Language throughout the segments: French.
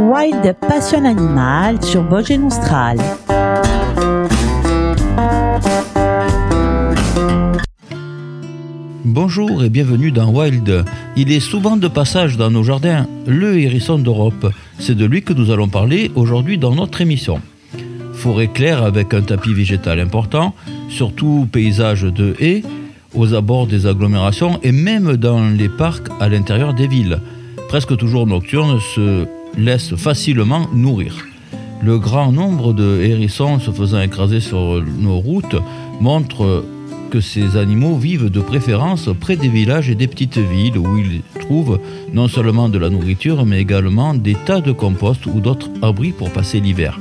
Wild Passion Animal sur Vosges Nostral. Bonjour et bienvenue dans Wild. Il est souvent de passage dans nos jardins, le hérisson d'Europe. C'est de lui que nous allons parler aujourd'hui dans notre émission. Forêt claire avec un tapis végétal important, surtout paysage de haies, aux abords des agglomérations et même dans les parcs à l'intérieur des villes. Presque toujours nocturne, se laisse facilement nourrir. Le grand nombre de hérissons se faisant écraser sur nos routes montre que ces animaux vivent de préférence près des villages et des petites villes où ils trouvent non seulement de la nourriture mais également des tas de compost ou d'autres abris pour passer l'hiver.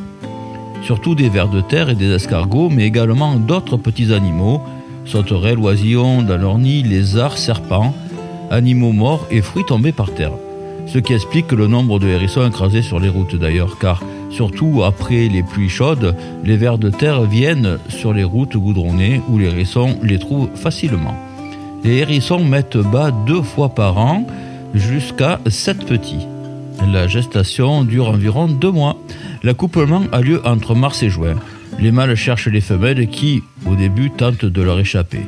Surtout des vers de terre et des escargots mais également d'autres petits animaux, sauterelles, oisillons nid, lézards, serpents, animaux morts et fruits tombés par terre. Ce qui explique le nombre de hérissons écrasés sur les routes d'ailleurs, car surtout après les pluies chaudes, les vers de terre viennent sur les routes goudronnées où les hérissons les trouvent facilement. Les hérissons mettent bas deux fois par an jusqu'à sept petits. La gestation dure environ deux mois. L'accouplement a lieu entre mars et juin. Les mâles cherchent les femelles qui, au début, tentent de leur échapper.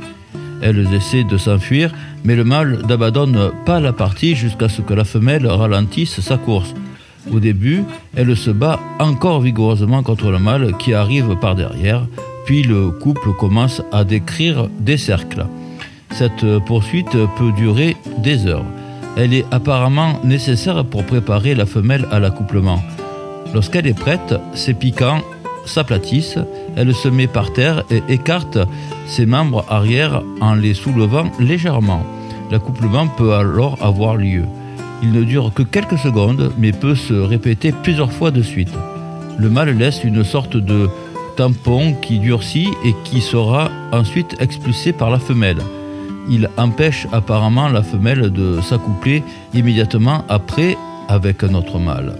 Elles essaient de s'enfuir, mais le mâle n'abandonne pas la partie jusqu'à ce que la femelle ralentisse sa course. Au début, elle se bat encore vigoureusement contre le mâle qui arrive par derrière, puis le couple commence à décrire des cercles. Cette poursuite peut durer des heures. Elle est apparemment nécessaire pour préparer la femelle à l'accouplement. Lorsqu'elle est prête, ses piquants s'aplatissent, elle se met par terre et écarte ses membres arrière en les soulevant légèrement. L'accouplement peut alors avoir lieu. Il ne dure que quelques secondes, mais peut se répéter plusieurs fois de suite. Le mâle laisse une sorte de tampon qui durcit et qui sera ensuite expulsé par la femelle. Il empêche apparemment la femelle de s'accoupler immédiatement après avec un autre mâle.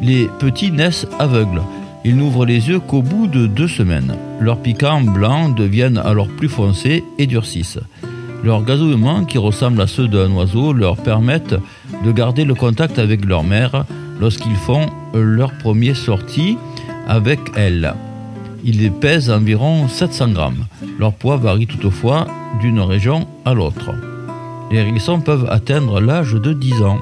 Les petits naissent aveugles. Ils n'ouvrent les yeux qu'au bout de deux semaines. Leurs piquants blancs deviennent alors plus foncés et durcissent. Leurs gazouillements, qui ressemblent à ceux d'un oiseau, leur permettent de garder le contact avec leur mère lorsqu'ils font leur première sortie avec elle. Ils pèsent environ 700 grammes. Leur poids varie toutefois d'une région à l'autre. Les hérissons peuvent atteindre l'âge de 10 ans.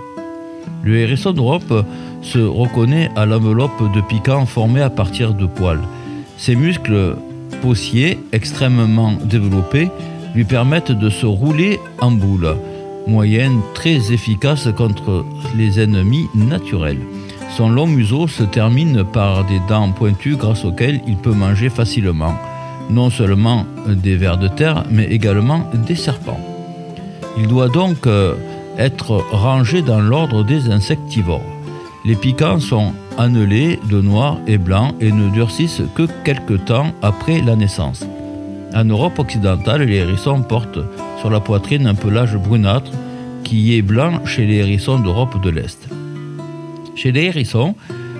Le hérisson d'Europe se reconnaît à l'enveloppe de piquants formée à partir de poils. Ses muscles possiers, extrêmement développés, lui permettent de se rouler en boule, moyenne très efficace contre les ennemis naturels. Son long museau se termine par des dents pointues grâce auxquelles il peut manger facilement, non seulement des vers de terre, mais également des serpents. Il doit donc euh, être rangé dans l'ordre des insectivores. Les piquants sont annelés de noir et blanc et ne durcissent que quelques temps après la naissance. En Europe occidentale, les hérissons portent sur la poitrine un pelage brunâtre qui est blanc chez les hérissons d'Europe de l'Est. Chez les hérissons,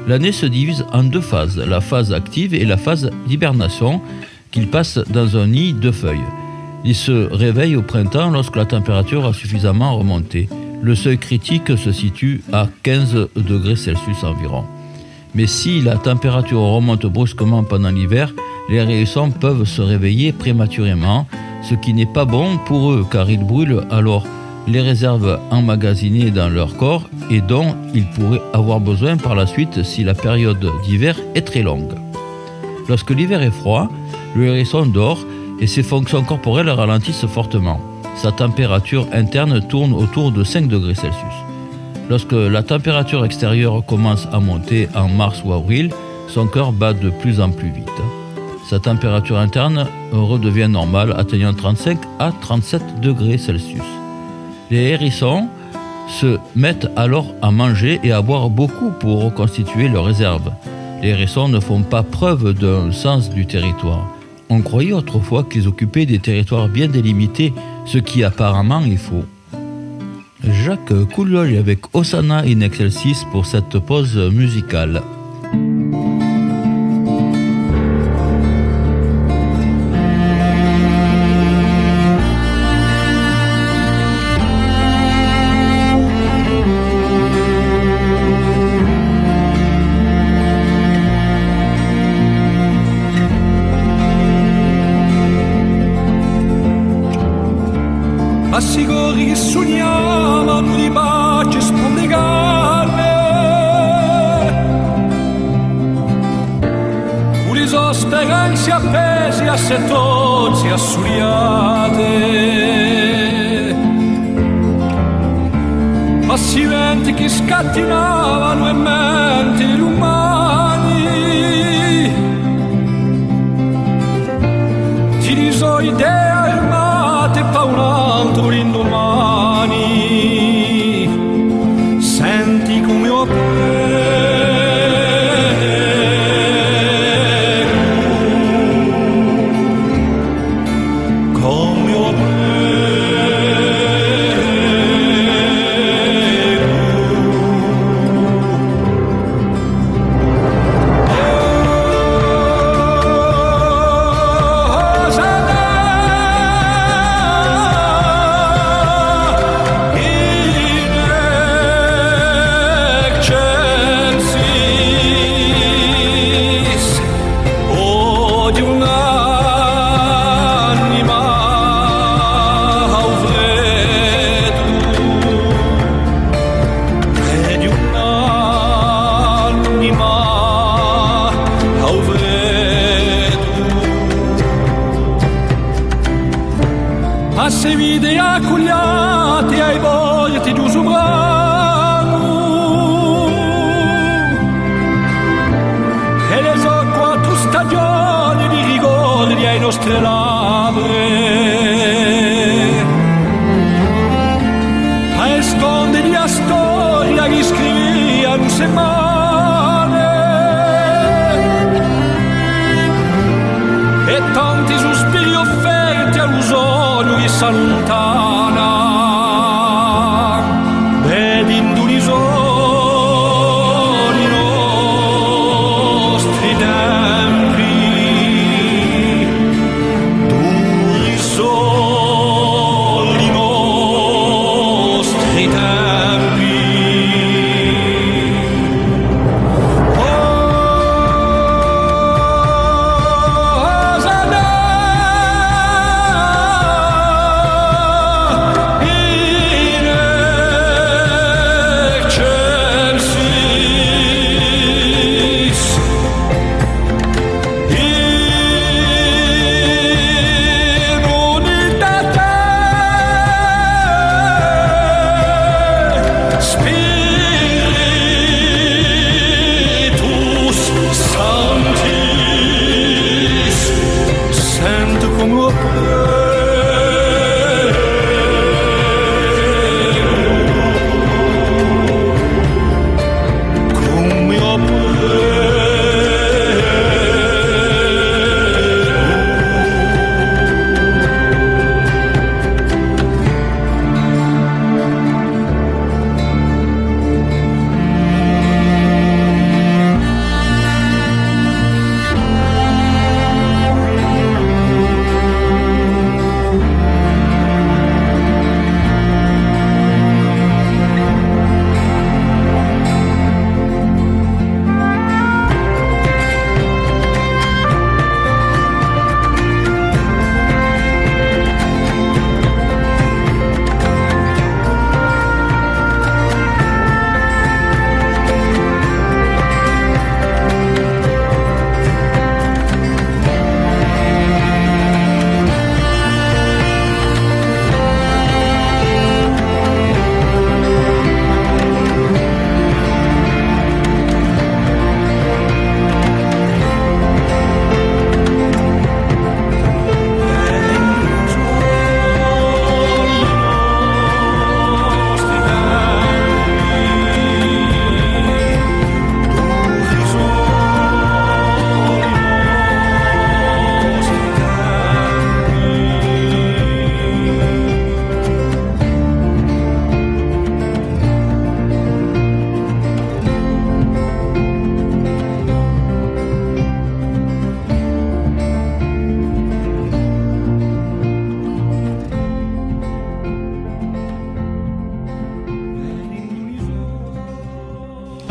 l'année se divise en deux phases, la phase active et la phase d'hibernation qu'ils passent dans un nid de feuilles. Ils se réveillent au printemps lorsque la température a suffisamment remonté. Le seuil critique se situe à 15 degrés Celsius environ. Mais si la température remonte brusquement pendant l'hiver, les hérissons peuvent se réveiller prématurément, ce qui n'est pas bon pour eux car ils brûlent alors les réserves emmagasinées dans leur corps et dont ils pourraient avoir besoin par la suite si la période d'hiver est très longue. Lorsque l'hiver est froid, le hérisson dort et ses fonctions corporelles ralentissent fortement. Sa température interne tourne autour de 5 degrés Celsius. Lorsque la température extérieure commence à monter en mars ou avril, son cœur bat de plus en plus vite sa température interne redevient normale, atteignant 35 à 37 degrés Celsius. Les hérissons se mettent alors à manger et à boire beaucoup pour reconstituer leurs réserves. Les hérissons ne font pas preuve d'un sens du territoire. On croyait autrefois qu'ils occupaient des territoires bien délimités, ce qui apparemment est faux. Jacques Couliol avec Osana in Excelsis pour cette pause musicale. Che scattinavano e menti gli umani. Ti risoi 什么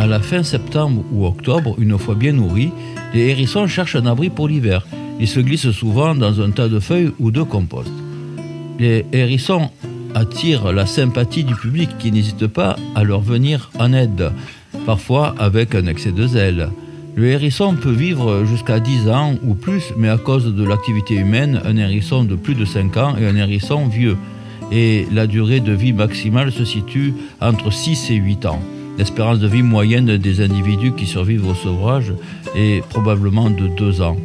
À la fin septembre ou octobre, une fois bien nourris, les hérissons cherchent un abri pour l'hiver. Ils se glissent souvent dans un tas de feuilles ou de compost. Les hérissons attirent la sympathie du public qui n'hésite pas à leur venir en aide, parfois avec un excès de zèle. Le hérisson peut vivre jusqu'à 10 ans ou plus, mais à cause de l'activité humaine, un hérisson de plus de 5 ans est un hérisson vieux. Et la durée de vie maximale se situe entre 6 et 8 ans. L'espérance de vie moyenne des individus qui survivent au sauvage est probablement de 2 ans.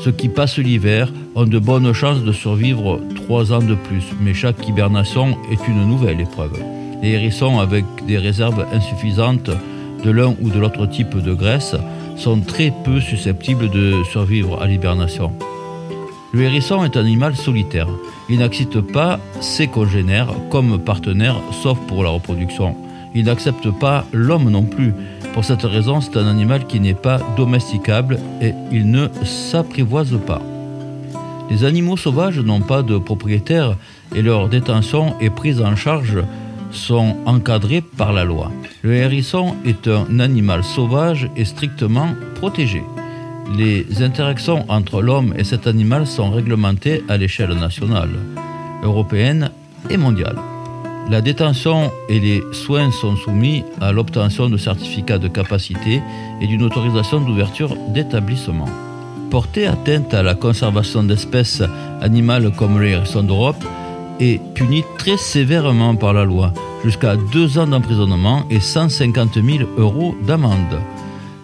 Ceux qui passent l'hiver ont de bonnes chances de survivre 3 ans de plus, mais chaque hibernation est une nouvelle épreuve. Les hérissons avec des réserves insuffisantes de l'un ou de l'autre type de graisse sont très peu susceptibles de survivre à l'hibernation. Le hérisson est un animal solitaire. Il n'accepte pas ses congénères comme partenaires sauf pour la reproduction. Il n'accepte pas l'homme non plus. Pour cette raison, c'est un animal qui n'est pas domesticable et il ne s'apprivoise pas. Les animaux sauvages n'ont pas de propriétaire et leur détention est prise en charge sont encadrés par la loi. Le hérisson est un animal sauvage et strictement protégé. Les interactions entre l'homme et cet animal sont réglementées à l'échelle nationale, européenne et mondiale. La détention et les soins sont soumis à l'obtention de certificats de capacité et d'une autorisation d'ouverture d'établissement. Porter atteinte à la conservation d'espèces animales comme le hérisson d'Europe est puni très sévèrement par la loi, jusqu'à deux ans d'emprisonnement et 150 000 euros d'amende.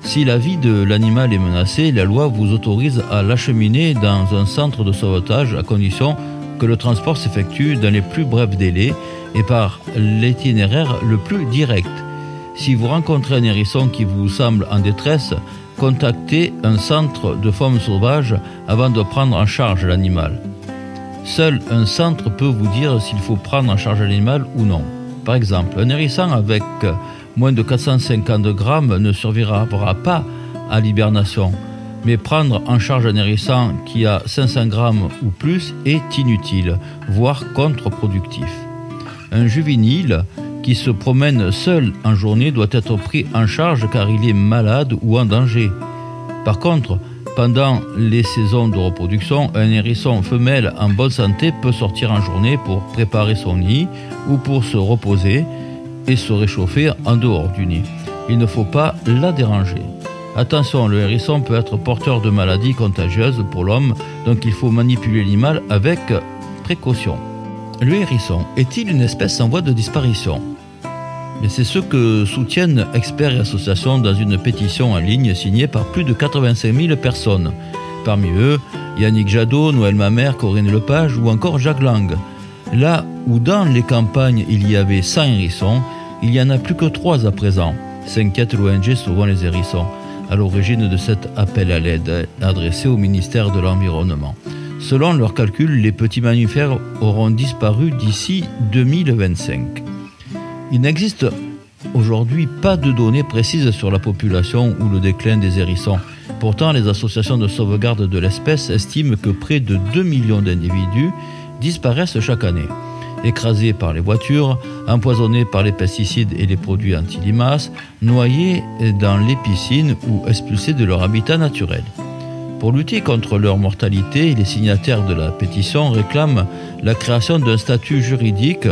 Si la vie de l'animal est menacée, la loi vous autorise à l'acheminer dans un centre de sauvetage à condition que le transport s'effectue dans les plus brefs délais et par l'itinéraire le plus direct. Si vous rencontrez un hérisson qui vous semble en détresse, contactez un centre de faune sauvage avant de prendre en charge l'animal. Seul un centre peut vous dire s'il faut prendre en charge l'animal ou non. Par exemple, un hérisson avec moins de 450 grammes ne survivra pas à l'hibernation, mais prendre en charge un hérisson qui a 500 grammes ou plus est inutile, voire contre-productif. Un juvénile qui se promène seul en journée doit être pris en charge car il est malade ou en danger. Par contre, pendant les saisons de reproduction, un hérisson femelle en bonne santé peut sortir en journée pour préparer son nid ou pour se reposer et se réchauffer en dehors du nid. Il ne faut pas la déranger. Attention, le hérisson peut être porteur de maladies contagieuses pour l'homme, donc il faut manipuler l'animal avec précaution. Le hérisson est-il une espèce en voie de disparition? C'est ce que soutiennent experts et associations dans une pétition en ligne signée par plus de 85 000 personnes. Parmi eux, Yannick Jadot, Noël Mamère, Corinne Lepage ou encore Jacques Lang. Là où dans les campagnes il y avait 100 hérissons, il n'y en a plus que 3 à présent, s'inquiète l'ONG Sauvant les hérissons, à l'origine de cet appel à l'aide adressé au ministère de l'Environnement. Selon leurs calculs, les petits mammifères auront disparu d'ici 2025. Il n'existe aujourd'hui pas de données précises sur la population ou le déclin des hérissons. Pourtant, les associations de sauvegarde de l'espèce estiment que près de 2 millions d'individus disparaissent chaque année. Écrasés par les voitures, empoisonnés par les pesticides et les produits anti-limaces, noyés dans les piscines ou expulsés de leur habitat naturel. Pour lutter contre leur mortalité, les signataires de la pétition réclament la création d'un statut juridique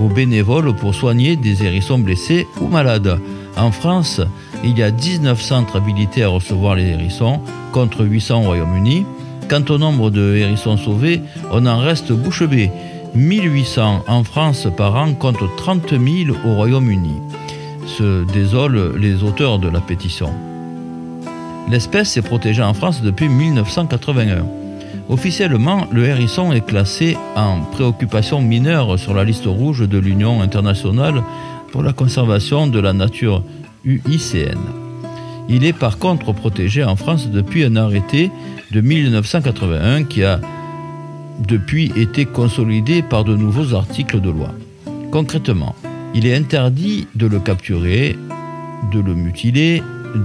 aux bénévoles pour soigner des hérissons blessés ou malades. En France, il y a 19 centres habilités à recevoir les hérissons, contre 800 au Royaume-Uni. Quant au nombre de hérissons sauvés, on en reste bouche bée. 1800 en France par an contre 30 000 au Royaume-Uni. Se désolent les auteurs de la pétition. L'espèce est protégée en France depuis 1981. Officiellement, le hérisson est classé en préoccupation mineure sur la liste rouge de l'Union internationale pour la conservation de la nature UICN. Il est par contre protégé en France depuis un arrêté de 1981 qui a depuis été consolidé par de nouveaux articles de loi. Concrètement, il est interdit de le capturer, de le mutiler,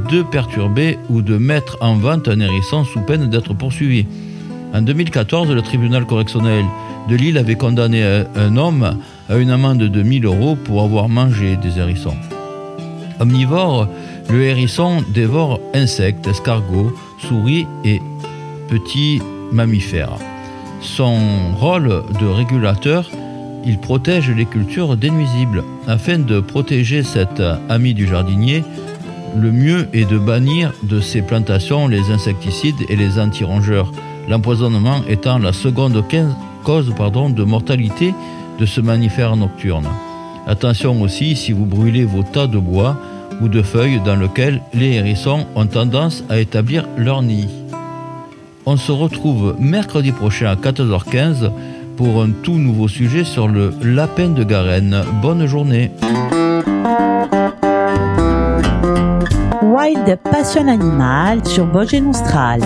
de perturber ou de mettre en vente un hérisson sous peine d'être poursuivi. En 2014, le tribunal correctionnel de Lille avait condamné un homme à une amende de 1000 euros pour avoir mangé des hérissons. Omnivore, le hérisson dévore insectes, escargots, souris et petits mammifères. Son rôle de régulateur Il protège les cultures des nuisibles. Afin de protéger cet ami du jardinier, le mieux est de bannir de ces plantations les insecticides et les anti-rongeurs, l'empoisonnement étant la seconde cause de mortalité de ce mammifère nocturne. Attention aussi si vous brûlez vos tas de bois ou de feuilles dans lesquels les hérissons ont tendance à établir leur nid. On se retrouve mercredi prochain à 14h15 pour un tout nouveau sujet sur le lapin de Garenne. Bonne journée. Wild Passion Animal sur Vosges Nostral.